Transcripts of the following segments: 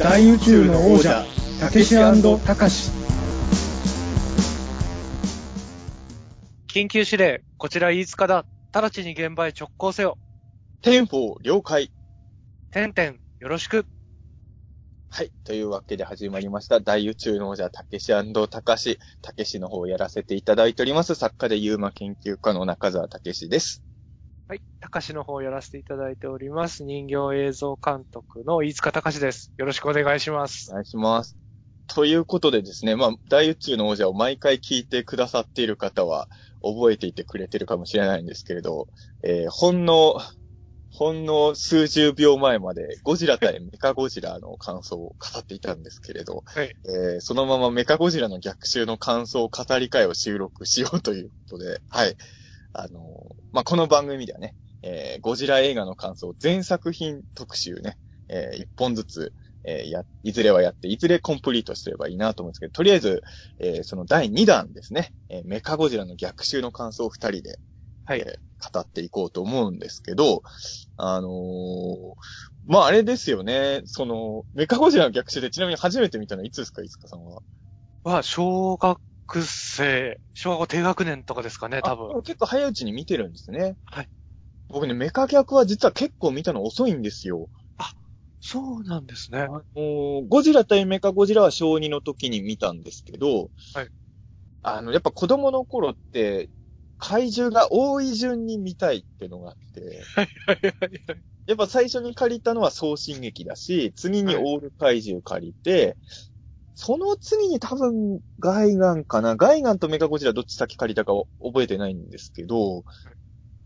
大宇宙の王者たけしたかし緊急指令、こちら飯塚だ。直ちに現場へ直行せよ。 ten-four 了解。てんてん、よろしく。はい。というわけで始まりました。大宇宙の王者、たけしたかし。たけしの方をやらせていただいております。作家で UMA 研究家の中澤たけしです。はい。たかしの方をやらせていただいております。人形映像監督の飯塚隆です。よろしくお願いしますお。願いします。ということでですね、まあ、大宇宙の王者を毎回聞いてくださっている方は、覚えていてくれてるかもしれないんですけれど、えーほんの、ほんの数十秒前まで、ゴジラ対メカゴジラの感想を語っていたんですけれど、はい。えーそのままメカゴジラの逆襲の感想語り会を収録しようということで、はい。あのーまあ、この番組ではね、えーゴジラ映画の感想、全作品特集ね、えー一本ずつ、えーや、いずれはやって、いずれコンプリートすればいいなと思うんですけど、とりあえず、えーその第2弾ですね、えーメカゴジラの逆襲の感想を二人で、はい。えー語っていこうと思うんですけど、あのーまあ、あれですよね、その、メカゴジラの逆襲でちなみに初めて見たのはいつですか、いつかさんは？は、小学生、小学校低学年とかですかね、多あ分。結構早いうちに見てるんですね。はい。僕ね、メカ逆は実は結構見たの遅いんですよ。そうなんですね。あのーゴジラ対メカゴジラは小2の時に見たんですけど、はい。あの、やっぱ子供の頃って、怪獣が多い順に見たいってのがあって、はいはいはい。やっぱ最初に借りたのは送信劇だし、次にオール怪獣借りて、その次に多分ガイガンかな。ガイガンとメカゴジラどっち先借りたか覚えてないんですけど、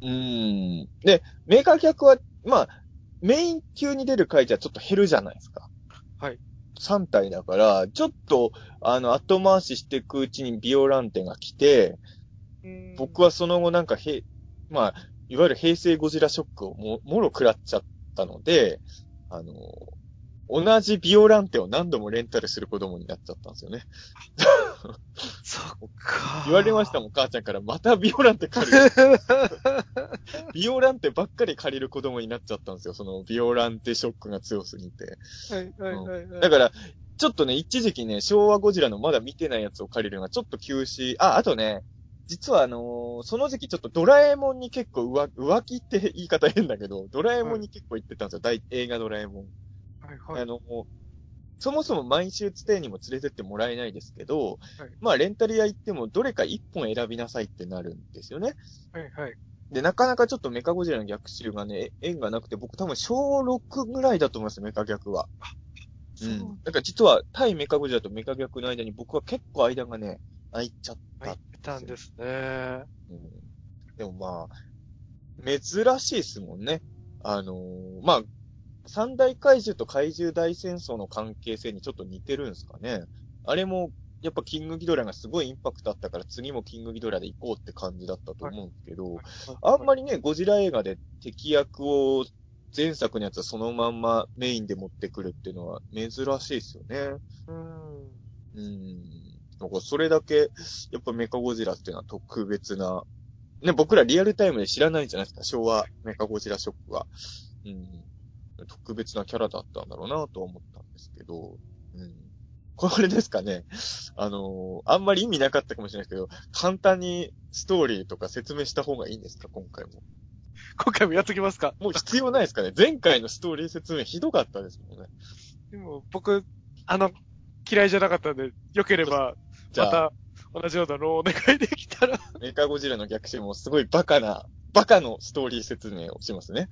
うーん。で、メカ逆は、まあ、メイン級に出る怪獣はちょっと減るじゃないですか。はい。3体だから、ちょっと、あの、後回ししていくうちにビオランテが来て、僕はその後なんかへ、まあ、いわゆる平成ゴジラショックをも、もろ食らっちゃったので、あの、同じビオランテを何度もレンタルする子供になっちゃったんですよね。そっか。言われましたもん、母ちゃんから、またビオランテ借りる。ビオランテばっかり借りる子供になっちゃったんですよ。そのビオランテショックが強すぎて。はいはいはいはい。だから、ちょっとね、一時期ね、昭和ゴジラのまだ見てないやつを借りるのがちょっと休止。あ、あとね、実はあのーその時期ちょっとドラえもんに結構浮浮気って言い方変だけど、ドラえもんに結構行ってたんですよ。大映画ドラえもん。はいはい。あの、そもそも毎週ツテにも連れてってもらえないですけど、はいまあレンタル屋行ってもどれか一本選びなさいってなるんですよね。はいはい。で、なかなかちょっとメカゴジラの逆襲がね、縁がなくて、僕多分小6ぐらいだと思います、メカ逆は。そううん。だから実は、対メカゴジラとメカ逆の間に僕は結構間がね、空いちゃった。入ったんですね。うん、でもまあ、珍しいですもんね。あのーまあ、三大怪獣と怪獣大戦争の関係性にちょっと似てるんですかね。あれも、やっぱキングギドラがすごいインパクトあったから次もキングギドラで行こうって感じだったと思うんですけど、あんまり。りね、ゴジラ映画で敵役を前作のやつはそのまんまメインで持ってくるっていうのは珍しいですよね。うん。うん。なんかそれだけ、やっぱメカゴジラっていうのは特別な、ね、僕らリアルタイムで知らないじゃないですか、昭和メカゴジラショックは。うん。特別なキャラだったんだろうなとは思ったんですけど、うん。これですかね。あのーあんまり意味なかったかもしれないですけど、簡単にストーリーとか説明した方がいいんですか、今回も。今回もやっときますか？もう必要ないですかね？前回のストーリー説明ひどかったですもんね。でも、僕、あの、嫌いじゃなかったんで、良ければ、また、同じようなのをお願いできたら。メカゴジラの逆襲もすごいバカな、バカのストーリー説明をしますね。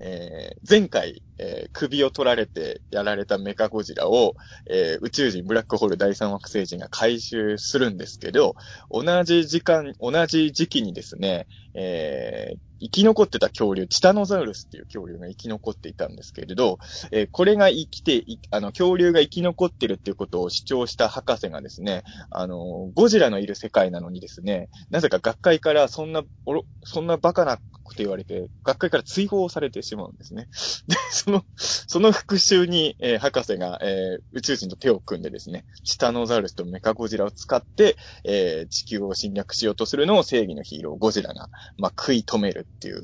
えー前回、えー首を取られてやられたメカゴジラを、えー宇宙人ブラックホール第三惑星人が回収するんですけど、同じ時間、同じ時期にですね、えー生き残ってた恐竜、チタノザウルスっていう恐竜が生き残っていたんですけれど、えーこれが生きて、あの、恐竜が生き残ってるっていうことを主張した博士がですね、あの、ゴジラのいる世界なのにですね、なぜか学会からそんな、おろ、そんなバカなこと言われて、学会から追放されてしまうんですね。で、その、その復讐に、えー博士が、えー宇宙人と手を組んでですね、チタノザウルスとメカゴジラを使って、えー地球を侵略しようとするのを正義のヒーロー、ゴジラが、まあ、食い止めるっていう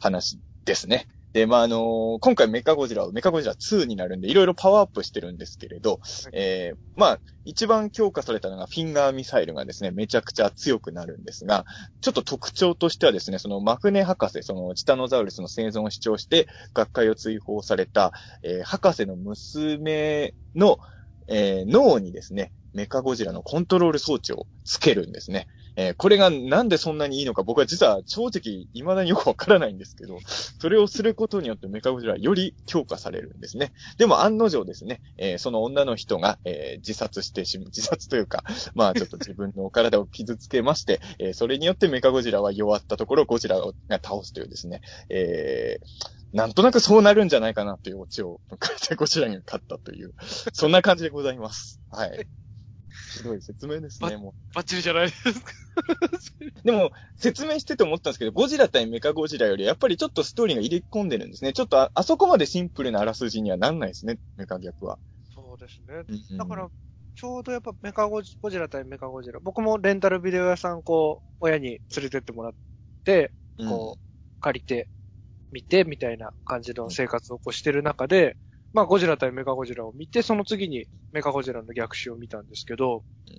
話ですね。で、まあ、あのー今回メカゴジラはメカゴジラ2になるんで、いろいろパワーアップしてるんですけれど、えー、まあ、一番強化されたのがフィンガーミサイルがですね、めちゃくちゃ強くなるんですが、ちょっと特徴としてはですね、そのマフネ博士、そのチタノザウルスの生存を主張して、学会を追放された、えー博士の娘の、えー脳にですね、メカゴジラのコントロール装置をつけるんですね。えーこれがなんでそんなにいいのか僕は実は正直未だによくわからないんですけど、それをすることによってメカゴジラはより強化されるんですね。でも案の定ですね、えーその女の人が、えー自殺してし、自殺というか、まあちょっと自分の体を傷つけまして、えそれによってメカゴジラは弱ったところをゴジラが倒すというですね、えーなんとなくそうなるんじゃないかなというオチを迎えてゴジラが勝ったという、そんな感じでございます。はい。ひどい説明ですね、もう。バッチリじゃないですか。でも、説明してて思ったんですけど、ゴジラ対メカゴジラより、やっぱりちょっとストーリーが入れ込んでるんですね。ちょっとあ、あそこまでシンプルなあらすじにはなんないですね、メカ逆は。そうですね。うんうんだから、ちょうどやっぱメカゴジゴジラ対メカゴジラ。僕もレンタルビデオ屋さん、こう、親に連れてってもらって、こう、借りて、見て、みたいな感じの生活をこうしてる中で、まあ、ゴジラ対メカゴジラを見て、その次にメカゴジラの逆襲を見たんですけどうん、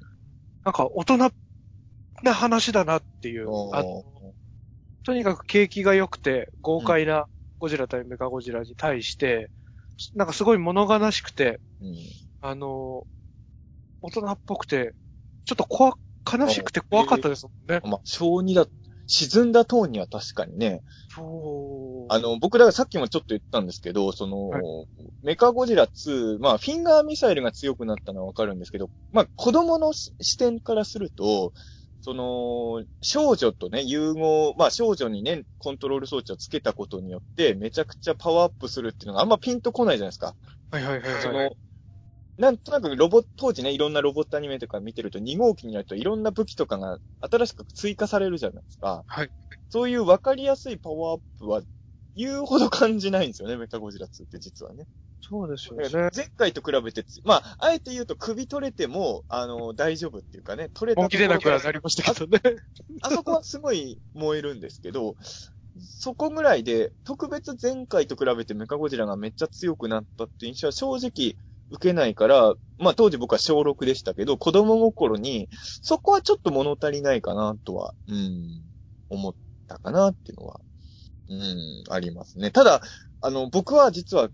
なんか大人な話だなっていううん、あのとにかく景気が良くて豪快なゴジラ対メカゴジラに対して、なんかすごい物悲しくて、うんあの、大人っぽくて、ちょっと怖、悲しくて怖かったですもんね。まあ、小児だ、沈んだトーンには確かにね、そう。あの、僕らさっきもちょっと言ったんですけど、その、はいメカゴジラ2、まあ、フィンガーミサイルが強くなったのはわかるんですけど、まあ、子供のし視点からすると、その、少女とね、融合、まあ、少女にね、コントロール装置をつけたことによって、めちゃくちゃパワーアップするっていうのがあんまピンとこないじゃないですか。はいはいはいはい。その、なんとなくロボ、当時ね、いろんなロボットアニメとか見てると、2号機になるといろんな武器とかが新しく追加されるじゃないですか。はい。そういう分かりやすいパワーアップは、言うほど感じないんですよね、メカゴジラ2って実はね。そうですよだからね。前回と比べてつ、まあ、あえて言うと首取れても、あの、大丈夫っていうかね、取れた本気でなくはなりりましたけどね。あそこはすごい燃えるんですけど、そこぐらいで、特別前回と比べてメカゴジラがめっちゃ強くなったっていう印象は正直受けないから、まあ当時僕は小6でしたけど、子供心に、そこはちょっと物足りないかなとは、うん、思ったかなっていうのは、うん、ありますね。ただ、あの、僕は実は、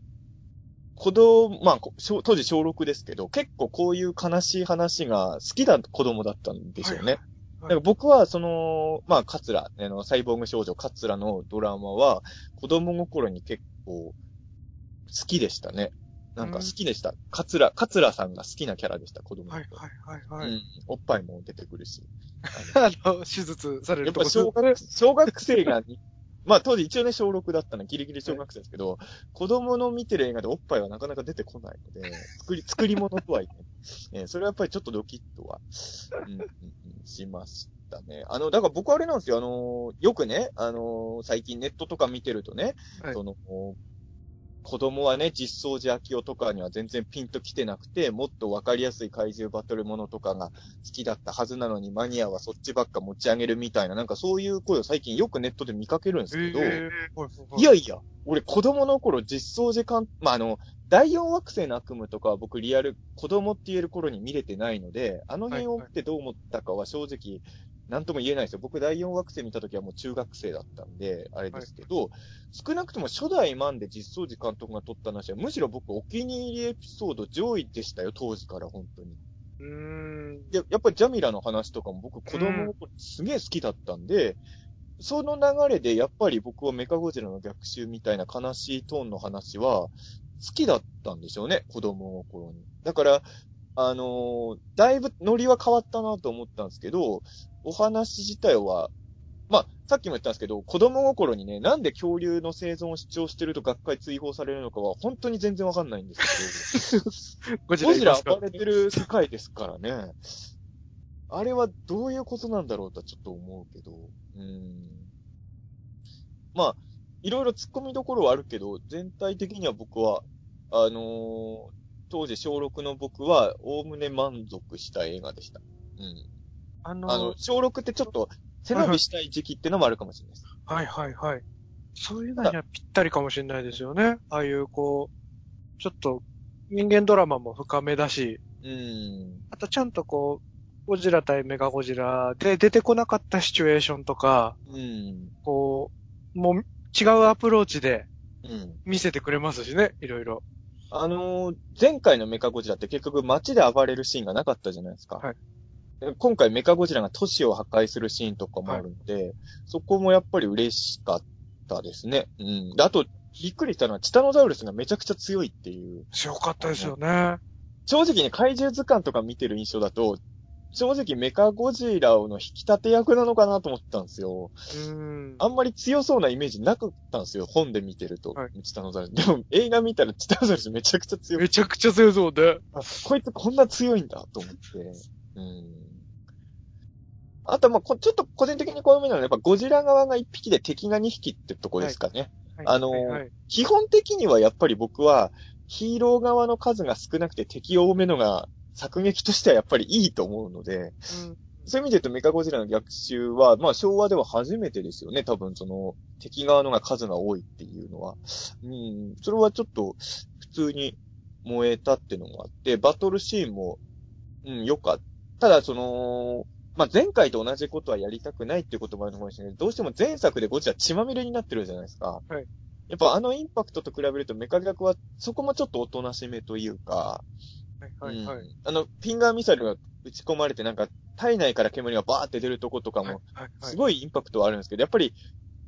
子供、まあ、当時小6ですけど、結構こういう悲しい話が好きな子供だったんですよね。はいだから僕は、その、まあ、カツラ、あの、サイボーグ少女カツラのドラマは、子供心に結構、好きでしたね。なんか好きでした。カツラ、カツラさんが好きなキャラでした、子供の頃。はいはいはいはい。うん。おっぱいも出てくるし。あの、手術されやっるとこぱ小学、小学生がに、まあ当時一応ね、小6だったの、ギリギリ小学生ですけど、子供の見てる映画でおっぱいはなかなか出てこないので、作り、作り物とはいえ、えーそれはやっぱりちょっとドキッとは、うん、うん、うんしましたね。あの、だから僕あれなんですよ、あのーよくね、あのー最近ネットとか見てるとね、はい。その、子供はね、実相寺明夫とかには全然ピンと来てなくて、もっとわかりやすい怪獣バトルものとかが好きだったはずなのに、マニアはそっちばっか持ち上げるみたいな、なんかそういう声を最近よくネットで見かけるんですけど、えーはいやいや、俺子供の頃実相寺監、まあ、あの、第四惑星の悪夢とかは僕リアル、子供って言える頃に見れてないので、あの辺を見てどう思ったかは正直、なんとも言えないですよ。僕第四惑星見た時はもう中学生だったんで、あれですけど、少なくとも初代マンで実相寺監督が撮った話は、むしろ僕お気に入りエピソード上位でしたよ、当時から本当に。うーん。で、やっぱりジャミラの話とかも僕子供の頃すげえ好きだったんで、その流れでやっぱり僕はメカゴジラの逆襲みたいな悲しいトーンの話は好きだったんでしょうね、子供の頃に。だから、あのーだいぶノリは変わったなと思ったんですけど、お話自体は、まあ、さっきも言ったんですけど、子供心にね、なんで恐竜の生存を主張してると学会追放されるのかは本当に全然わかんないんですけど、ゴジゴジラ暴れてる世界ですからね。あれはどういうことなんだろうとはちょっと思うけど。うん。まあ、いろいろ突っ込みどころはあるけど、全体的には僕は、あのー当時小6の僕は、おおむね満足した映画でした。うん。あの、あの、小6ってちょっと背伸びしたい時期ってのもあるかもしれないです。はいはいはい。そういうのにはぴったりかもしれないですよね。ああいうこう、ちょっと人間ドラマも深めだし、うん。あとちゃんとこう、ゴジラ対メガゴジラで出てこなかったシチュエーションとか、うん。こう、もう違うアプローチでうん。見せてくれますしね、いろいろ。あのー前回のメカゴジラって結局街で暴れるシーンがなかったじゃないですか。はいで今回メカゴジラが都市を破壊するシーンとかもあるんで、そこもやっぱり嬉しかったですね。うん。であと、びっくりしたのはチタノザウルスがめちゃくちゃ強いっていう。強かったですよね。正直ね、怪獣図鑑とか見てる印象だと、正直メカゴジラの引き立て役なのかなと思ったんですよ。うん。あんまり強そうなイメージなかったんですよ。本で見てると。はいチタノザウルス。でも映画見たらチタノザウルスめちゃくちゃ強くめちゃくちゃ強そうで。あこいつこんな強いんだと思って。うん。あと、まちょっと個人的に好みなのは、やっぱゴジラ側が1匹で敵が2匹ってとこですかね。あのーはいはい基本的にはやっぱり僕は、ヒーロー側の数が少なくて敵多めのが、作劇としてはやっぱりいいと思うので、うんそういう意味で言うとメカゴジラの逆襲は、まあ昭和では初めてですよね。多分その、敵側のが数が多いっていうのは。うん、それはちょっと普通に燃えたっていうのがあって、バトルシーンも、うん、良かった。ただその、まあ前回と同じことはやりたくないっていうこともあるのかもしれないけど、どうしても前作でゴジラ血まみれになってるじゃないですか。はい。やっぱあのインパクトと比べるとメカ逆はそこもちょっとおとなしめというか、はいはいはい。うんあの、ピンガーミサイルが撃ち込まれてなんか、体内から煙がバーって出るとことかも、すごいインパクトはあるんですけど、やっぱり、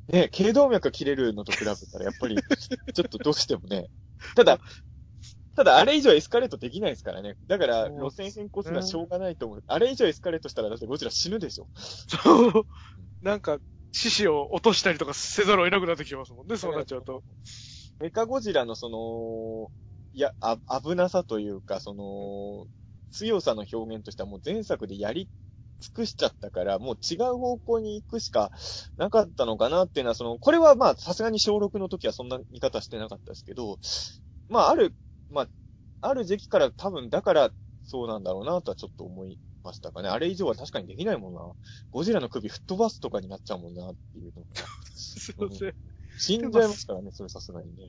ね、頸動脈が切れるのと比べたら、やっぱり、ちょっとどうしてもね。ただ、ただあれ以上エスカレートできないですからね。だから、路線変更するのはしょうがないと思う。あれ以上エスカレートしたら、だってゴジラ死ぬでしょ。そう。なんか、獅子を落としたりとかせざるを得なくなってきてますもんね、そうなっちゃうと。メカゴジラのその、いや、あ、危なさというか、その、強さの表現としてはもう前作でやり尽くしちゃったから、もう違う方向に行くしかなかったのかなっていうのは、その、これはまあ、さすがに小6の時はそんな見方してなかったですけど、まあ、ある、まあ、ある時期から多分だからそうなんだろうなとはちょっと思いましたかね。あれ以上は確かにできないもんな。ゴジラの首吹っ飛ばすとかになっちゃうもんなっていうのが。すいません。死んじゃいますからね、それさすがにね。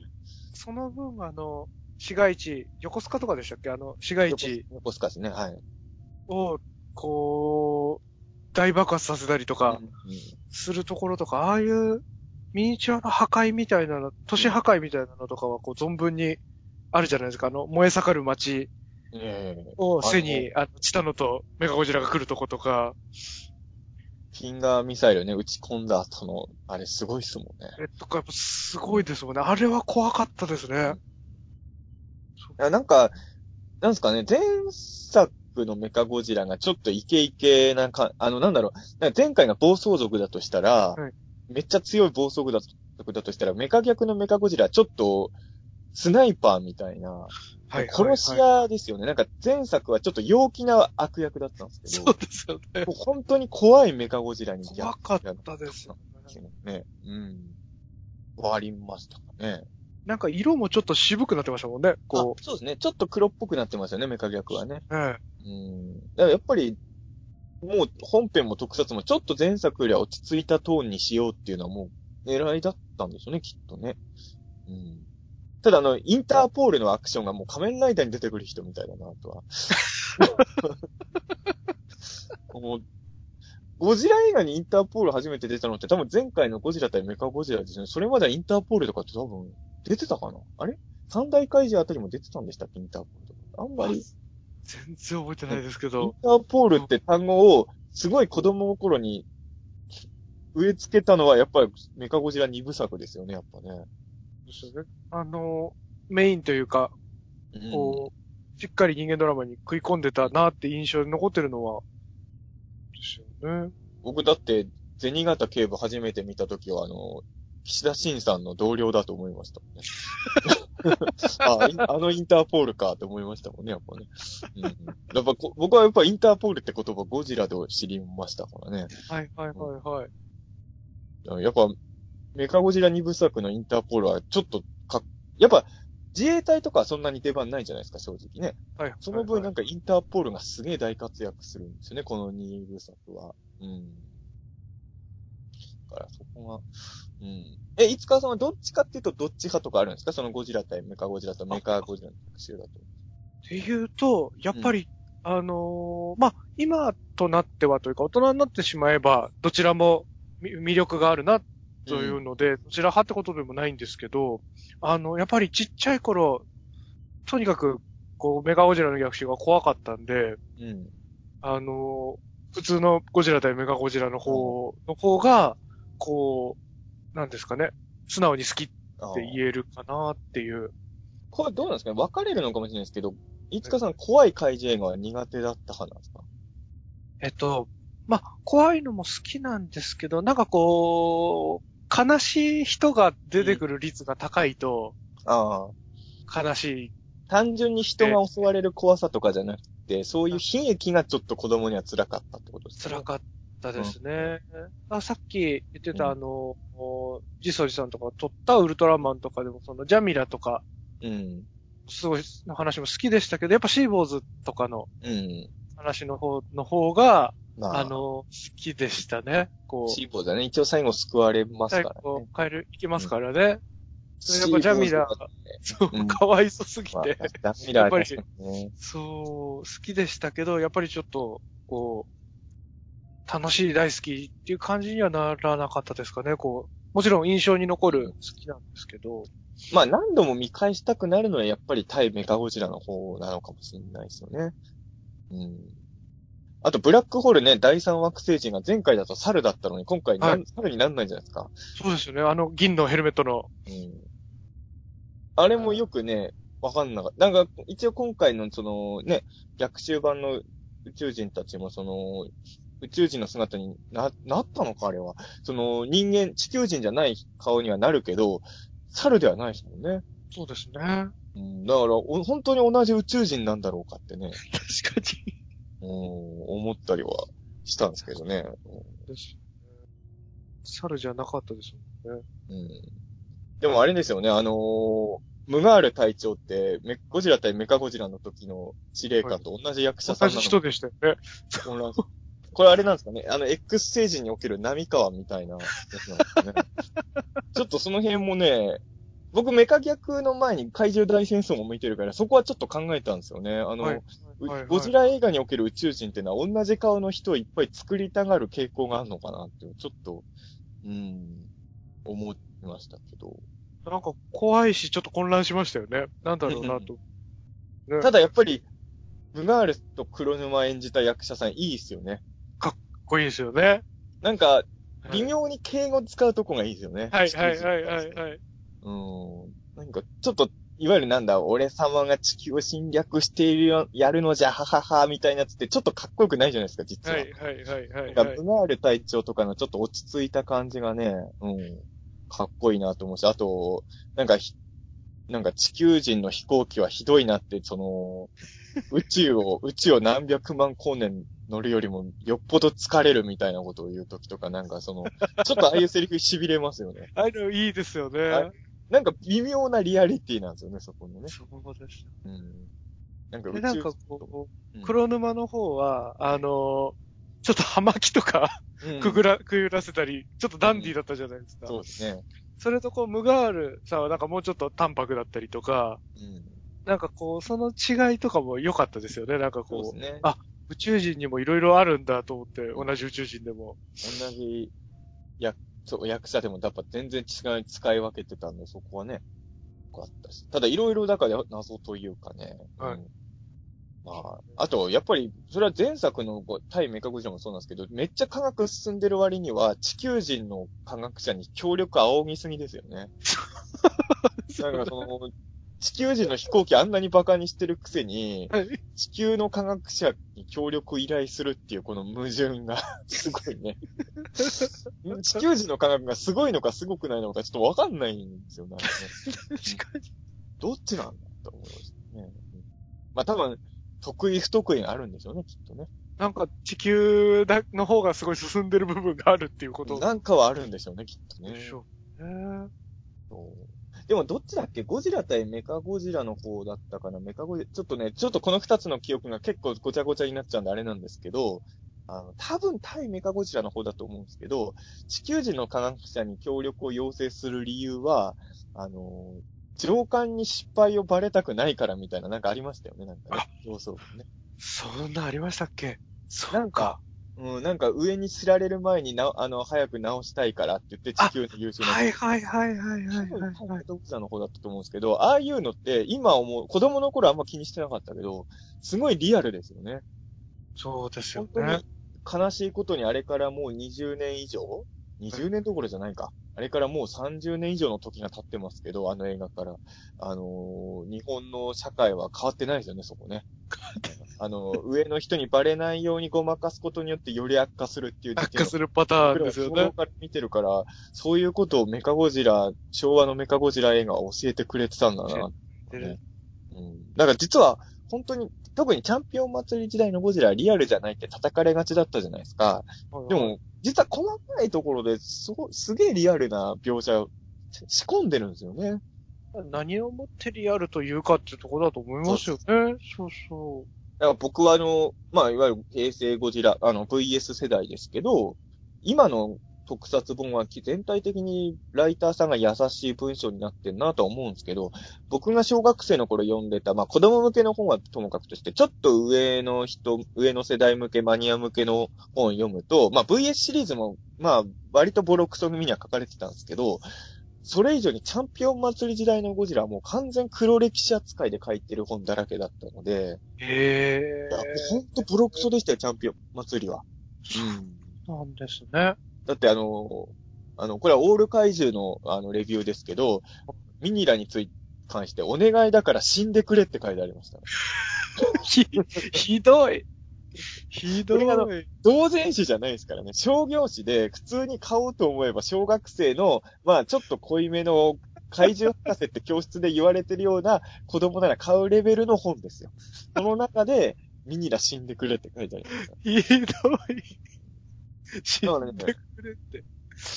その分、あの、市街地、横須賀とかでしたっけ？あの、市街地横横須賀ですね、はい。を、こう、大爆発させたりとかうんするところとか、ああいうミニチュアの破壊みたいなの、都市破壊みたいなのとかは、こう、存分にあるじゃないですか。あの、燃え盛る街ええを背に、あの、チタノとメガゴジラが来るとことか、フィンガーミサイルね、撃ち込んだ後の、あれすごいっすもんね。えとか、やっぱすごいですもんね。あれは怖かったですね。いや、なんか、なんですかね、前作のメカゴジラがちょっとイケイケなか、あの、なんだろう、なんか前回が暴走族だとしたら、はいめっちゃ強い暴走族だ族だとしたら、メカ逆のメカゴジラ、ちょっと、スナイパーみたいな、はい。殺し屋ですよね。なんか前作はちょっと陽気な悪役だったんですけどそう、ですよね。もう本当に怖いメカゴジラに怖かったですよね。ね。うん。終わりましたかね。なんか色もちょっと渋くなってましたもんね。こあそうですね。ちょっと黒っぽくなってますよね、メカ逆はね。うん。だからやっぱり、もう本編も特撮もちょっと前作よりは落ち着いたトーンにしようっていうのはもう狙いだったんですよね、きっとね。うん。ただあの、インターポールのアクションがもう仮面ライダーに出てくる人みたいだな、とは。もう、ゴジラ映画にインターポール初めて出たのって多分前回のゴジラ対メカゴジラですね。それまではインターポールとかって多分出てたかな？あれ？三大怪獣あたりも出てたんでしたっけ？インターポールとか。あんまり。全然覚えてないですけインど。ターポールって単語を、すごい子供の頃に植え付けたのは、やっぱりメカゴジラ2部作ですよね、やっぱね。ですよね。あの、メインというか、うんこう、しっかり人間ドラマに食い込んでたなって印象に残ってるのは、ですよね。僕だって、銭形警部初めて見たときは、あの、岸田晋さんの同僚だと思いましたもんね。あいあのインターポールかって思いましたもんね、やっぱね。うん、やっぱこ僕はやっぱインターポールって言葉ゴジラで知りましたからね。はいはいはいはい。やっぱ、メカゴジラ2部作のインターポールはちょっとか、やっぱ、自衛隊とかはそんなに出番ないじゃないですか、正直ね。はい。その分なんか、かインターポールがすげえ大活躍するんですよね、この2部作は。うん。から、そこが。うん。え、いつかさんはどっちかっていうとどっち派とかあるんですか？そのゴジラ対メカゴジラとメカゴジラの特集だと。っていうと、やっぱり、あのーまあ、今となってはというか、大人になってしまえば、どちらもみ魅力があるな、というので、どちら派ってことでもないんですけど、あの、やっぱりちっちゃい頃、とにかく、こう、メガゴジラの逆襲が怖かったんで、うん。あのー普通のゴジラ対メガゴジラの方の方が、こう、なんですかね、素直に好きって言えるかなっていう。これどうなんですかね？分かれるのかもしれないですけど、いつかさん怖い怪獣映画は苦手だった派なんですか？えっと、まあ、怖いのも好きなんですけど、なんかこう、悲しい人が出てくる率が高いと、ああ。悲しい。単純に人が襲われる怖さとかじゃなくて、そういう悲劇がちょっと子供には辛かったってことですか？辛かったですね。あさっき言ってた、うんあの、ジソリさんとか撮ったウルトラマンとかでも、そのジャミラとか、うん。すごいの話も好きでしたけど、やっぱシーボーズとかのうん。話の方の方が、まあ、あの、好きでしたね。こう、シーボーだね。一応最後救われます最からね。後変える、いけますからね。それやっぱジャミラそううん、かわいそすぎまあ、て。ジャミラーですね。そう、好きでしたけど、やっぱりちょっと、こう、楽しい、大好きっていう感じにはならなかったですかね。こう、もちろん印象に残る好きなんですけど、まあ何度も見返したくなるのはやっぱり対メカゴジラの方なのかもしれないですよね。うん。あと、ブラックホールね、第三惑星人が前回だと猿だったのに、今回はい猿になんないじゃないですか。そうですよね。あの銀のヘルメットの、うん。あれもよくね、わかんなかった。なんか、一応今回のそのね、逆襲版の宇宙人たちもその、宇宙人の姿にな、なったのかあれは。その、人間、地球人じゃない顔にはなるけど、猿ではないですもんね。そうですね。うん、だから、お本当に同じ宇宙人なんだろうかってね、確かに。うん、思ったりはしたんですけどね。です猿じゃなかったですもんね。うん。でもあれですよね、あのームガール隊長って、メゴジラ対メカゴジラの時の司令官と同じ役者さんなの同じ人でしたよね。これあれなんですかね？あの、X 星人における波川みたいなやつなんですかね？ちょっとその辺もね、僕メカ逆の前に怪獣大戦争も見てるから、そこはちょっと考えたんですよね。あの、はい。うはいはいゴジラ映画における宇宙人っていうのは同じ顔の人をいっぱい作りたがる傾向があるのかなってちょっと、うん、思いましたけど。なんか怖いし、ちょっと混乱しましたよね。なんだろうなと。ねただやっぱり、ムガールと黒沼演じた役者さんいいですよね。かっこいいですよね。なんか、はい微妙に敬語使うとこがいいですよね。はいはいはいはいはい。うん。なんか、ちょっと、いわゆるなんだ、俺様が地球を侵略しているよ、やるのじゃ、ははは、みたいなやつってちょっとかっこよくないじゃないですか、実は。はいはいはいはいなんか、はいブ。ナール隊長とかのちょっと落ち着いた感じがね、うん、かっこいいなと思うし、あと、なんかひ、なんか地球人の飛行機はひどいなって、その、宇宙を、宇宙を何百万光年乗るよりもよっぽど疲れるみたいなことを言うときとか、なんかその、ちょっとああいうセリフ痺れますよね。あれいいですよね。はいなんか微妙なリアリティなんですよね、そこのね。そうです。うん。なんか宇で、宙なんかこう、うん黒沼の方は、あのーちょっと葉巻とかうんくぐら、くぐらせたり、ちょっとダンディーだったじゃないですか。そうですね。それとこう、ムガールさんはなんかもうちょっと淡白だったりとか、うん。なんかこう、その違いとかも良かったですよね。なんかこう、そうね。あ宇宙人にもいろいろあるんだと思って、同じ宇宙人でも。同じ役、そう、役者でもやっぱ全然違い使い分けてたんで、そこはね、よかったし。ただいろいろだから謎というかね。はいうんまあ、あと、やっぱり、それは前作の対メカゴジラもそうなんですけど、めっちゃ科学進んでる割には、地球人の科学者に協力仰ぎすぎですよね。なんかその、地球人の飛行機あんなにバカにしてるくせに、はい。地球の科学者に協力を依頼するっていうこの矛盾が すごいね。地球人の科学がすごいのかすごくないのかちょっとわかんないんですよね。確かに。どっちなんだと思いましたね。うんまあ多分、得意不得意があるんでしょうね、きっとね。なんか地球だの方がすごい進んでる部分があるっていうことなんかはあるんでしょうね、きっとねで。しょうね。そうでもどっちだっけ？ゴジラ対メカゴジラの方だったかな？メカゴジラ、ちょっとね、ちょっとこの二つの記憶が結構ごちゃごちゃになっちゃうんであれなんですけど、あの、多分対メカゴジラの方だと思うんですけど、地球人の科学者に協力を要請する理由は、あの、上官に失敗をバレたくないからみたいな、なんかありましたよね、なんかね。上層部ね。そんなありましたっけ？そなんか、うん、なんか上に知られる前にな、あの、早く直したいからって言って地球の優秀な。はいはいはいはいはい多分はい、はい。ドクターの方だったと思うんですけど、ああいうのって今思う、子供の頃あんま気にしてなかったけど、すごいリアルですよね。そうですよ本当ねに。悲しいことにあれからもう20年以上 ?20 年どころじゃないか。あれからもう30年以上の時が経ってますけど、あの映画から。あのー日本の社会は変わってないですよね、そこね。あの、上の人にバレないようにごまかすことによってより悪化するっていう悪化するパターンですよね。から見てるから、そういうことをメカゴジラ、昭和のメカゴジラ映画は教えてくれてたんだな。ねうん。だから実は、本当に、特にチャンピオン祭り時代のゴジラはリアルじゃないって叩かれがちだったじゃないですか。でも、実は細かいところですご、すげえリアルな描写を仕込んでるんですよね。何をもってリアルというかっていうところだと思いますよね。そうそだから僕はあの、まあ、いわゆる平成ゴジラ、あの、VS 世代ですけど、今の特撮本は全体的にライターさんが優しい文章になってんなとは思うんですけど、僕が小学生の頃読んでた、まあ子供向けの本はともかくとして、ちょっと上の人、上の世代向け、マニア向けの本を読むと、まあ VS シリーズも、まあ割とボロクソ組には書かれてたんですけど、それ以上にチャンピオン祭り時代のゴジラはもう完全黒歴史扱いで書いてる本だらけだったので、う。へいやほんとボロクソでしたよ、チャンピオン祭りは。うん。ー。なんですね。だってあの、あの、これはオール怪獣のあのレビューですけど、ミニラについ関してお願いだから死んでくれって書いてありましたね。ひ、ひどい。ひどい。同人誌じゃないですからね。商業誌で普通に買おうと思えば小学生の、まあちょっと濃いめの怪獣博士って教室で言われてるような子供なら買うレベルの本ですよ。その中で、ミニラ死んでくれって書いてありました。ひどい。死んでくれって。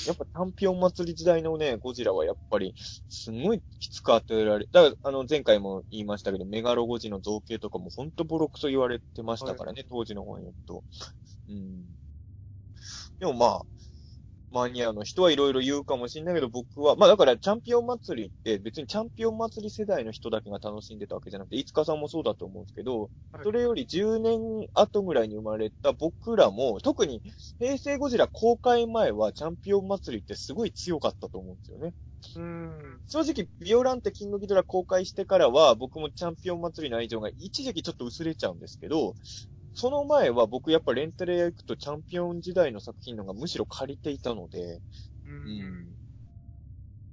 やっぱチャンピオン祭り時代のね、ゴジラはやっぱり、すごいきつく与えられ、だから、あの、前回も言いましたけど、メガロゴジの造形とかもほんとボロクソ言われてましたからね、当時の本読むと。うん。でもまあ、マニアの人はいろいろ言うかもしれないけど、僕は、まあだからチャンピオン祭りって別にチャンピオン祭り世代の人だけが楽しんでたわけじゃなくて、いつかさんもそうだと思うんですけど、はいそれより10年後ぐらいに生まれた僕らも、特に平成ゴジラ公開前はチャンピオン祭りってすごい強かったと思うんですよね。うん。正直、ビオランテキングギドラ公開してからは、僕もチャンピオン祭りの愛情が一時期ちょっと薄れちゃうんですけど、その前は僕やっぱレンタル屋行くとチャンピオン時代の作品のがむしろ借りていたので、うん。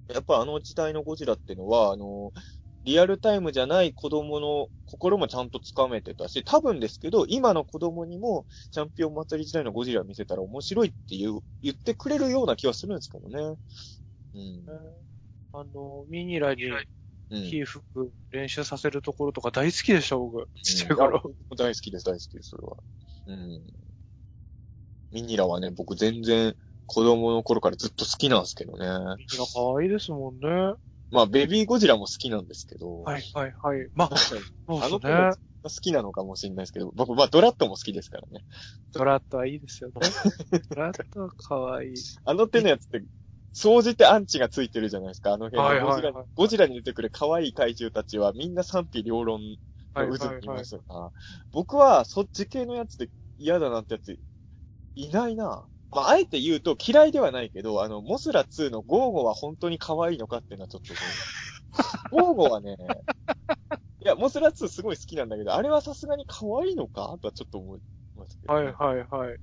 やっぱあの時代のゴジラってのは、あの、リアルタイムじゃない子供の心もちゃんとつかめてたし、多分ですけど、今の子供にも、チャンピオン祭り時代のゴジラ見せたら面白いっていう、言ってくれるような気はするんですけどね。うん。あの、ミニラにうん。火吹く練習させるところとか大好きでした、僕。ちっちゃい頃。大好きです、大好きです、それは。うん。ミニラはね、僕全然子供の頃からずっと好きなんですけどね。ミニラ可愛いですもんね。まあ、ベビーゴジラも好きなんですけど。はいはいはい。まあ、そうあの子が。好きなのかもしれないですけど、僕、まあ、ドラットも好きですからね。ドラットはいいですよね。ドラットは可愛い。あの手のやつって、総じてアンチがついてるじゃないですか。あの辺ゴジラ、はいはいゴジラに出てくる可愛い怪獣たちはみんな賛否両論の渦にいますよな。僕はそっち系のやつで嫌だなってやついないな。まあ、あえて言うと嫌いではないけど、あの、モスラ2のゴーゴは本当に可愛いのかっていうのはちょっと。ゴーゴはね、いや、モスラ2すごい好きなんだけど、あれはさすがに可愛いのか？とはちょっと思いますけど、はいはいはい。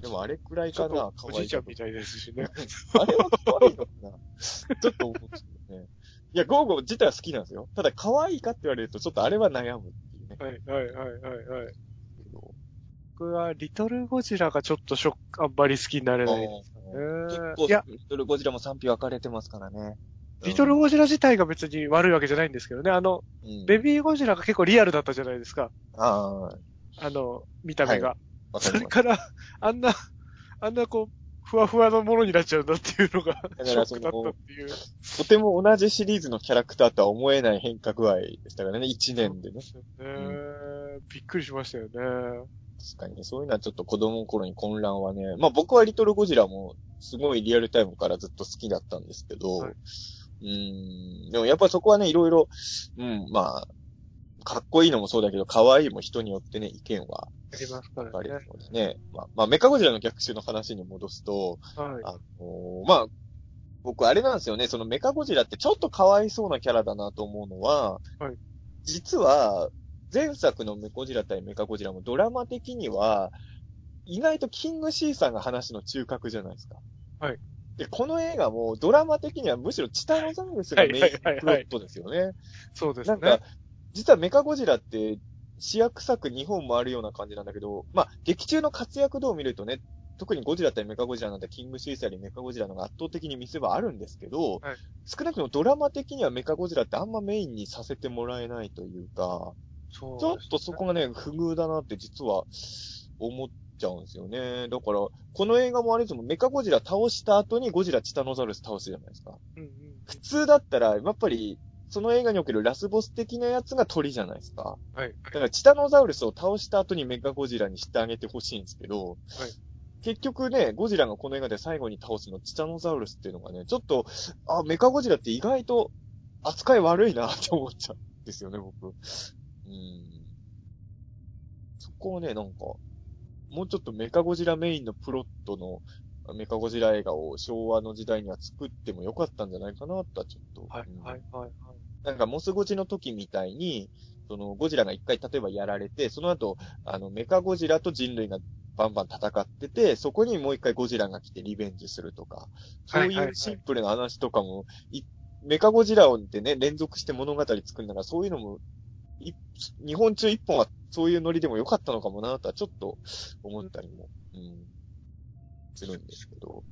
でもあれくらいかな、お可愛いじいちゃんみたいですしね。あれは可愛いのかなちょっと思うんですけどね。いや、ゴーゴー自体は好きなんですよ。ただ可愛いかって言われると、ちょっとあれは悩むっていうね。はいはいはいはいはい。僕は、リトルゴジラがちょっとショック、あんまり好きになれないですね。結構、いや、リトルゴジラも賛否分かれてますからね。リトルゴジラ自体が別に悪いわけじゃないんですけどね。あの、うん、ベビーゴジラが結構リアルだったじゃないですか。ああの、見た目が。あ、わかそ。れから、あんな、あんなこう、ふわふわのものになっちゃうんだっていうのが、らショックだったっていう。とても同じシリーズのキャラクターとは思えない変化具合でしたからね、1年でね。ですよねびっくりしましたよね。確かにね、そういうのはちょっと子供の頃に混乱はね、まあ僕はリトルゴジラもすごいリアルタイムからずっと好きだったんですけど、はい、うーん、でもやっぱりそこはね、いろいろ、うん、まあ、かっこいいのもそうだけど、可愛いも人によってね、意見はありますかられねる。のでね。まあ、まあ、メカゴジラの逆襲の話に戻すと、はい。あのーまあ、僕あれなんですよね、そのメカゴジラってちょっとかわいそうなキャラだなと思うのは、はい実は、前作のメコジラ対メカゴジラもドラマ的には、意外とキングシーさんが話の中核じゃないですか。はい。で、この映画もドラマ的にはむしろチタノザウルスがメインプロットですよね。そうですね。なんか、実はメカゴジラって、主役作2本もあるような感じなんだけど、まあ、劇中の活躍度を見るとね、特にゴジラ対メカゴジラなんてキングシーサーよりメカゴジラの方が圧倒的に見せ場あるんですけど、はい少なくともドラマ的にはメカゴジラってあんまメインにさせてもらえないというか、そうちょっとそこがね、不遇だなって実は思っちゃうんですよね。だから、この映画もあれですもん、メカゴジラ倒した後にゴジラチタノザウルス倒すじゃないですか。うんうん普通だったら、やっぱり、その映画におけるラスボス的なやつが鳥じゃないですか。はい。だから、チタノザウルスを倒した後にメカゴジラにしてあげてほしいんですけど、はい結局ね、ゴジラがこの映画で最後に倒すのチタノザウルスっていうのがね、ちょっと、あ、メカゴジラって意外と扱い悪いなって思っちゃうんですよね、僕。うん。そこをね、なんか、もうちょっとメカゴジラメインのプロットのメカゴジラ映画を昭和の時代には作ってもよかったんじゃないかなとはちょっと。はいうん、はい、はい。なんかモスゴジの時みたいに、そのゴジラが一回例えばやられて、その後、あのメカゴジラと人類がバンバン戦ってて、そこにもう一回ゴジラが来てリベンジするとか、そうはいはいはいいうシンプルな話とかも、いメカゴジラをってね、連続して物語作るなら、そういうのも、い日本中一本はそういうノリでもよかったのかもなとはちょっと思ったりも、うん、するんですけど。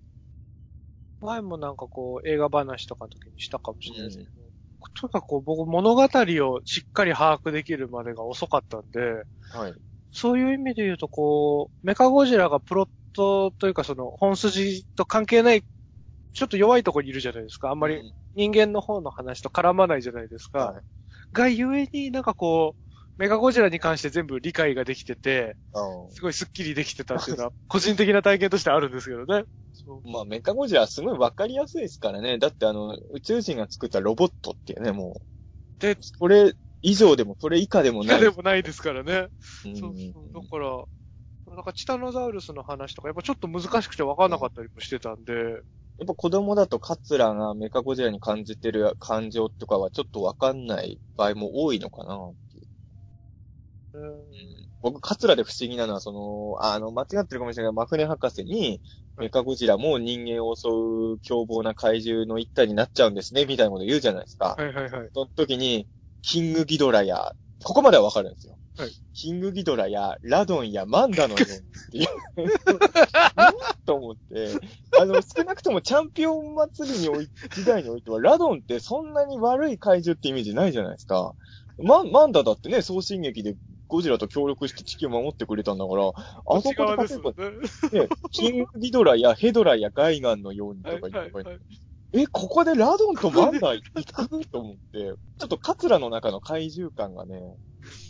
前もなんかこう、映画話とかの時にしたかもしれないですけど、とにかくこう僕物語をしっかり把握できるまでが遅かったんで、はい。そういう意味で言うとこう、メカゴジラがプロットというかその本筋と関係ない、ちょっと弱いところにいるじゃないですか。あんまりうん人間の方の話と絡まないじゃないですか。はいがゆえになんかこう、メカゴジラに関して全部理解ができてて、あーすごいスッキリできてたっていうのは、個人的な体験としてあるんですけどね。まあ、メカゴジラはすごいわかりやすいですからね。だってあの、宇宙人が作ったロボットっていうね、もう。で、それ以上でも、それ以下でもない。嫌でもないですからね。うんそうそう。だから、なんかチタノザウルスの話とか、やっぱちょっと難しくて分かんなかったりもしてたんで、やっぱ子供だとカツラがメカゴジラに感じてる感情とかはちょっとわかんない場合も多いのかなっていう。うん僕、カツラで不思議なのは、その、あの、間違ってるかもしれないマフネ博士に、メカゴジラも人間を襲う凶暴な怪獣の一体になっちゃうんですね、みたいなこと言うじゃないですか。はいはいはい。その時に、キングギドラや、ここまではわかるんですよ。はいキングギドラや、ラドンや、マンダのよっていう。と思って、あの、少なくともチャンピオン祭りにおい、時代においては、ラドンってそんなに悪い怪獣ってイメージないじゃないですか。マン、マンダだってね、送信劇でゴジラと協力して地球を守ってくれたんだから、あそこで例えばね。ね、キングギドラやヘドラやガイガンのようにとはいか言ってはいはい。え、ここでラドンとマンダ行くと思って、ちょっとカツラの中の怪獣感がね、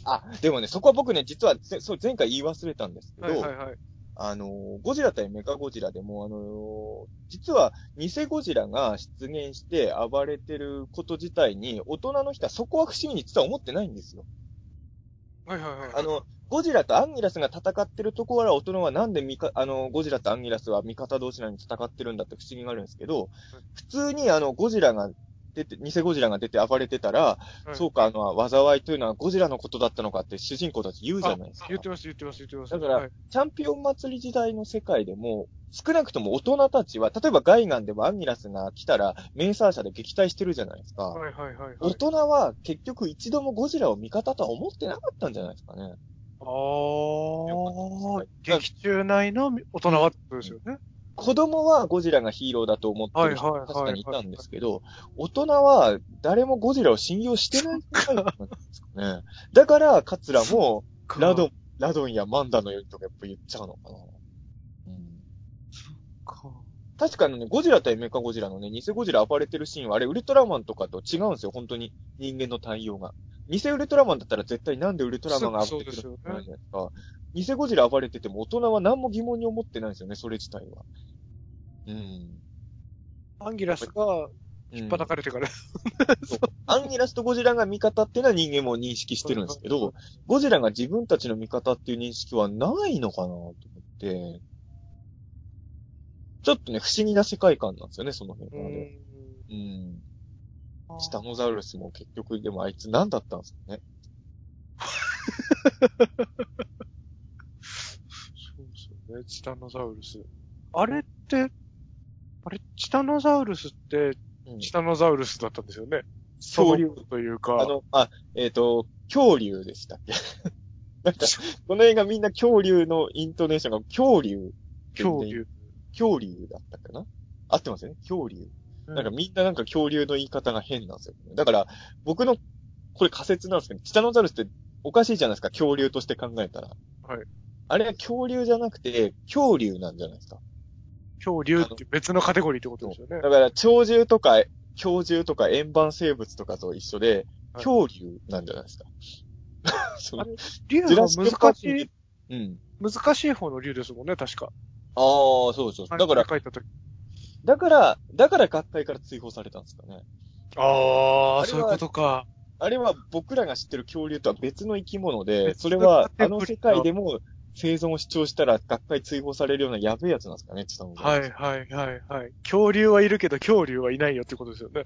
あ、でもね、そこは僕ね、実は、ぜそう、前回言い忘れたんですけど、はいはいはい。あのー、ゴジラ対メカゴジラでも、あのー実は、偽ゴジラが出現して暴れてること自体に、大人の人はそこは不思議に実は思ってないんですよ。はいはいはい。あの、ゴジラとアンギラスが戦ってるところは大人はなんでミカ、あの、ゴジラとアンギラスは味方同士なのに戦ってるんだって不思議があるんですけど、普通にあの、ゴジラが出て、偽ゴジラが出て暴れてたら、はいそうか、あの、災いというのはゴジラのことだったのかって主人公たち言うじゃないですか。言ってます言ってます言ってます。だからはいチャンピオン祭り時代の世界でも、少なくとも大人たちは、例えばガイガンでもアンギラスが来たら、メーサー社で撃退してるじゃないですか。はいはいはいはい。大人は結局一度もゴジラを味方とは思ってなかったんじゃないですかね。ああ、劇中内の大人はってことですよね。子供はゴジラがヒーローだと思ってる人確かにいたんですけど、大人は誰もゴジラを信用してないんじゃなかね。だから、カツラも、ラドン、ラドンやマンダのようにとかやっぱ言っちゃうのかな。うんか。確かにね、ゴジラ対メカゴジラのね、偽ゴジラ暴れてるシーンは、あれ、ウルトラマンとかと違うんですよ、本当に。人間の対応が。偽ウルトラマンだったら絶対なんでウルトラマンが暴れてるのかじゃないですか。偽ゴジラ暴れてても大人は何も疑問に思ってないんですよね、それ自体は。うん。アンギラスがうん引っ叩かれてから。そうアンギラスとゴジラが味方っていうのは人間も認識してるんですけど、ゴジラが自分たちの味方っていう認識はないのかなと思って、ちょっとね、不思議な世界観なんですよね、その辺うはね。ん。うん。チタノザウルスも結局、でもあいつ何だったんですかね。ね、チタノザウルス。あれって、あれ、チタノザウルスって、うんチタノザウルスだったんですよね。恐竜というか。あの、あ、えっ、と、恐竜でしたっけ？なんか、この映画みんな恐竜のイントネーションが恐竜。恐竜。恐竜だったかな？合ってますよね？恐竜。なんかみんななんか恐竜の言い方が変なんですよ。だから、僕の、これ仮説なんですけど、チタノザウルスっておかしいじゃないですか、恐竜として考えたら。はい。あれは恐竜じゃなくて、恐竜なんじゃないですか。恐竜って別のカテゴリーってことですよねだ。から、鳥獣とか、恐獣とか円盤生物とかと一緒で、はい恐竜なんじゃないですか。そのあれ竜ジュがラシックパー難しい、うん。難しい方の竜ですもんね、確か。ああ、そうそう。だから、書いたとき。だから、だから学会から追放されたんですかね。ああ、そういうことか。あれは僕らが知ってる恐竜とは別の生き物で、別それはのあの世界でも生存を主張したら学会追放されるようなやべえやつなんですかね、チタノザはいはいはいはい。恐竜はいるけど恐竜はいないよってことですよね。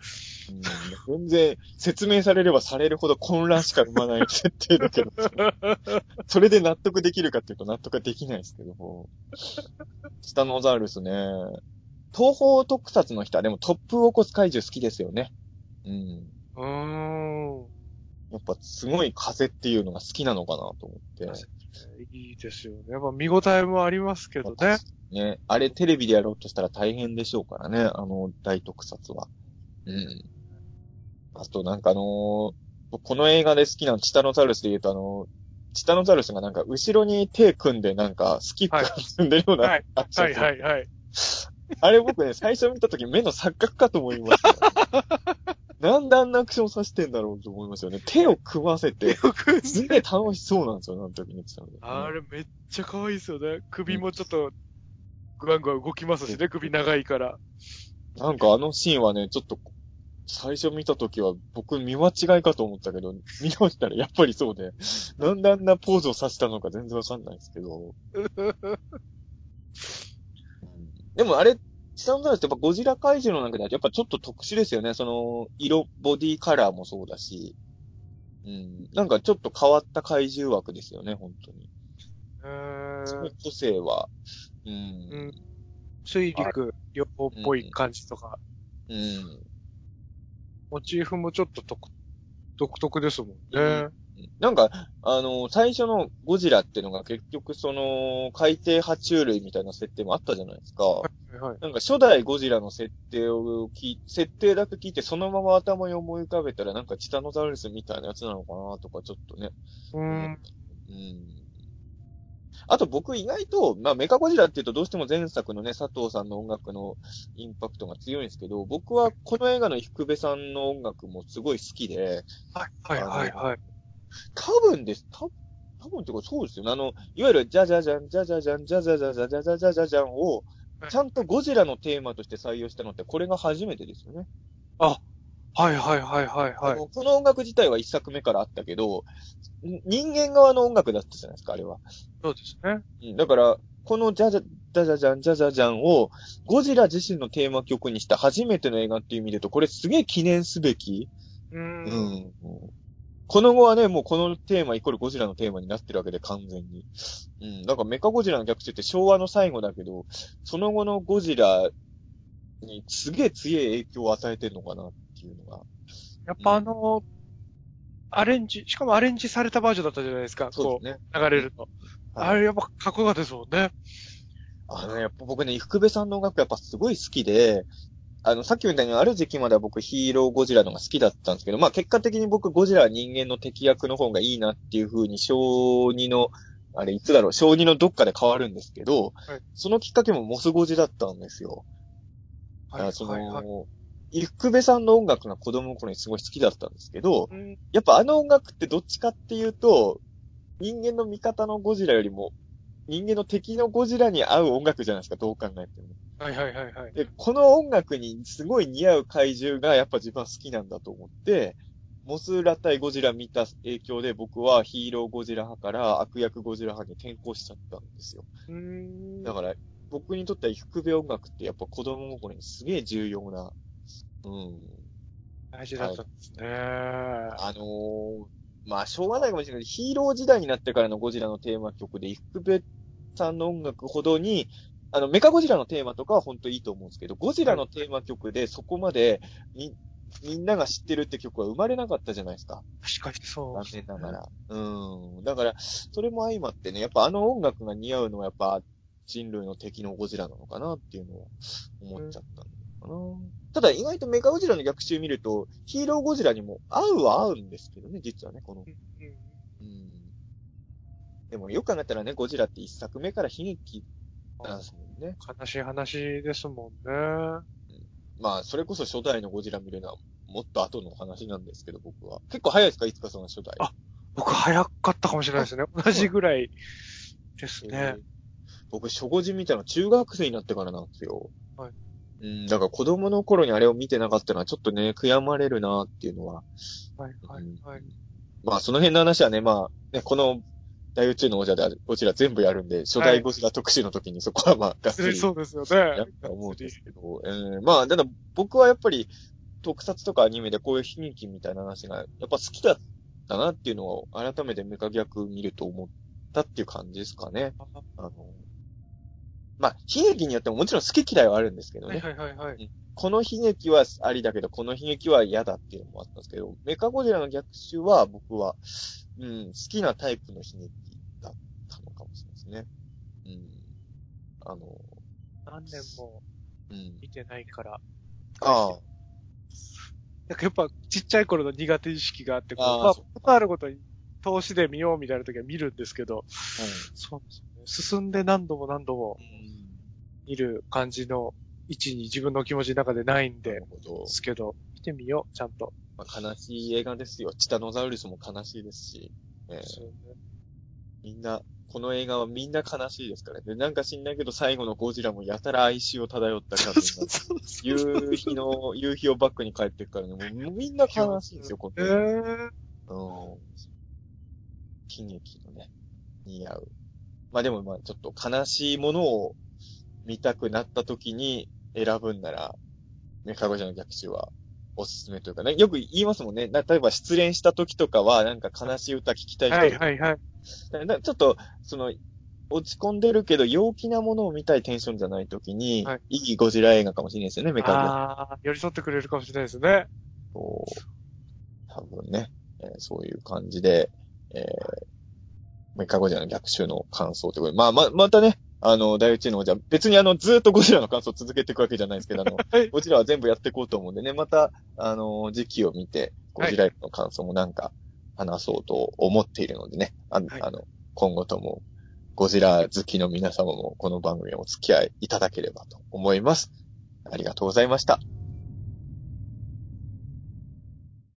うん全然説明されればされるほど混乱しか生まない設定だけど、それで納得できるかっていうと納得はできないですけども。チタノザウルスね。東方特撮の人はでも突風を起こす怪獣好きですよね。うん。うーん。やっぱすごい風っていうのが好きなのかなと思って。いいですよね。やっぱ見応えもありますけどね。ね。あれテレビでやろうとしたら大変でしょうからね、あの大特撮は。うん。あとなんかあのーこの映画で好きなチタノザウルスで言うとあのーチタノザウルスがなんか後ろに手組んでなんかスキップはいが積んでるような、はいアクションはいはいはい。あれ僕ね、最初見た時目の錯覚かと思いましたよ。なんであんなアクションさせてんだろうと思いますよね。手を組ませて、すげえ楽しそうなんですよ、あの時に言ってたので。あれめっちゃ可愛いですよね。首もちょっと、ぐわんぐわん動きますしね、首長いから。なんかあのシーンはね、ちょっと、最初見たときは僕見間違いかと思ったけど、見直したらやっぱりそうで、なんであんなポーズをさせたのか全然わかんないですけど。でもあれ、チタノザウルスってやっぱゴジラ怪獣の中ではやっぱちょっと特殊ですよね。その、色、ボディカラーもそうだし。うん。なんかちょっと変わった怪獣枠ですよね、本当に。えーその個性は。うん。うん水陸両方っぽい感じとか、うん。モチーフもちょっと独独特ですもんうね。なんか、あの、最初のゴジラっていうのが結局その、海底爬虫類みたいな設定もあったじゃないですか。はいはい。なんか初代ゴジラの設定を聞い、設定だけ聞いてそのまま頭に思い浮かべたらなんかチタノザウルスみたいなやつなのかなとかちょっとね。うん。うん。あと僕意外と、まあメカゴジラっていうとどうしても前作のね、佐藤さんの音楽のインパクトが強いんですけど、僕はこの映画の福部さんの音楽もすごい好きで、はいはいはいはい。多分です。た多分ってかそうですよね。あの、いわゆるジャジャジャン、ジャジャジャン、ジャジャジャジャジャジャジャジャジャンを、ちゃんとゴジラのテーマとして採用したのってこれが初めてですよね。はいはいはいはいはい。この音楽自体は一作目からあったけど、ん人間側の音楽だったじゃないですか、あれは。そうですね。うんだから、このジャジャ、ジャジャジャン、ジャジャジャンを、ゴジラ自身のテーマ曲にした初めての映画っていう意味でと、これすげえ記念すべき。う。うんん。この後はね、もうこのテーマイコールゴジラのテーマになってるわけで、完全に。うん。だからメカゴジラの逆襲って昭和の最後だけど、その後のゴジラにすげえ強い影響を与えてるのかなっていうのが。やっぱあの、アレンジ、しかもアレンジされたバージョンだったじゃないですか。こそうですね。う、流れると。あれやっぱかっこよかったですもんね。あのね、やっぱ僕ね、福部さんの音楽やっぱすごい好きで、あの、さっきみたいにある時期までは僕ヒーローゴジラのが好きだったんですけど、まあ結果的に僕ゴジラは人間の敵役の方がいいなっていう風に小2の、あれいつだろう、小2のどっかで変わるんですけど、はいそのきっかけもモスゴジだったんですよ。だからその、はいはい。福部さんの音楽が子供の頃にすごい好きだったんですけど、うんやっぱあの音楽ってどっちかっていうと、人間の味方のゴジラよりも、人間の敵のゴジラに合う音楽じゃないですか、どう考えても。はいはいはいはい。で、この音楽にすごい似合う怪獣がやっぱ自分は好きなんだと思って、モスラ対ゴジラ見た影響で僕はヒーローゴジラ派から悪役ゴジラ派に転向しちゃったんですよ。うーん。だから、僕にとっては低部音楽ってやっぱ子供心にすげえ重要な、うん。大事だったんですね。あのーまあ、しょうがないかもしれないけど、ヒーロー時代になってからのゴジラのテーマ曲で、イクベさんの音楽ほどに、あの、メカゴジラのテーマとかは本当いいと思うんですけど、ゴジラのテーマ曲でそこまで、み、みんなが知ってるって曲は生まれなかったじゃないですか。確かにそう。残念ながら。うん。だから、それも相まってね、やっぱあの音楽が似合うのはやっぱ人類の敵のゴジラなのかなっていうのは思っちゃったのかな。ただ意外とメカゴジラの逆襲見ると、ヒーローゴジラにも合うは合うんですけどね、実はね、この。うん。でもよく考えたらね、ゴジラって一作目から悲劇なんですもんね。悲しい話ですもんね。まあ、それこそ初代のゴジラ見るのはもっと後の話なんですけど、僕は。結構早いですかいつかその初代。あ僕早かったかもしれないですね。同じぐらいですねえー。僕、初号人見たの中学生になってからなんですよ。はい。うん、だから子供の頃にあれを見てなかったのはちょっとね、悔やまれるなっていうのは。はいはいはい。まあ、その辺の話はね、まあ、ね、この大宇宙の王者であるゴジラ全部やるんで、初代ゴジラ特集の時にそこはまあ、がっつりそうですよやね。ると思うんですけど、えーまあ、ただ僕はやっぱり特撮とかアニメでこういう悲劇みたいな話がやっぱ好きだったなっていうのを改めてメカ逆見ると思ったっていう感じですかね。あの、まあ、悲劇によってももちろん好き嫌いはあるんですけどね。はいはいはいはい。この悲劇はありだけど、この悲劇は嫌だっていうのもあったんですけど、メカゴジラの逆襲は僕は、うん、好きなタイプの悲劇だったのかもしれないですね。うん。あの、何年もうん。見てないから。ああ。なんかやっぱちっちゃい頃の苦手意識があって、こう、まあ、ことあるごとに投資で見ようみたいな時は見るんですけど、そうです。進んで何度も何度もうん。見る感じの位置に自分の気持ちの中でないんなでで。すけど、見てみよう、ちゃんと。まあ、悲しい映画ですよ。チタノザウルスも悲しいですし、えーねみんな、この映画はみんな悲しいですからね。で、なんか知んないけど最後のゴジラもやたら哀愁を漂った感じになって 夕日の、夕日をバックに帰ってくからね、もうみんな悲しいんですよ、こえの映画。ー、うん。悲劇のね、似合う。まあでもまあちょっと悲しいものを見たくなった時に選ぶんなら、メカゴジラの逆襲はおすすめというかね、よく言いますもんね。な例えば失恋した時とかはなんか悲しい歌聴きたい人はいはいはい。ちょっと、その、落ち込んでるけど陽気なものを見たいテンションじゃない時に、、はいいゴジラ映画かもしれないですよね、メカゴジラ。ああ、寄り添ってくれるかもしれないですね。そう多分ね、えーそういう感じで、えー、メカゴジラの逆襲の感想ということで、まあ、ま、またね、あの、大宇宙の王者、別にあの、ずーっとゴジラの感想を続けていくわけじゃないですけど、あの、はいゴジラは全部やっていこうと思うんでね、また、あの、時期を見て、ゴジラの感想もなんか話そうと思っているのでね、あ,、はいあの、今後とも、ゴジラ好きの皆様もこの番組をお付き合いいただければと思います。ありがとうございました。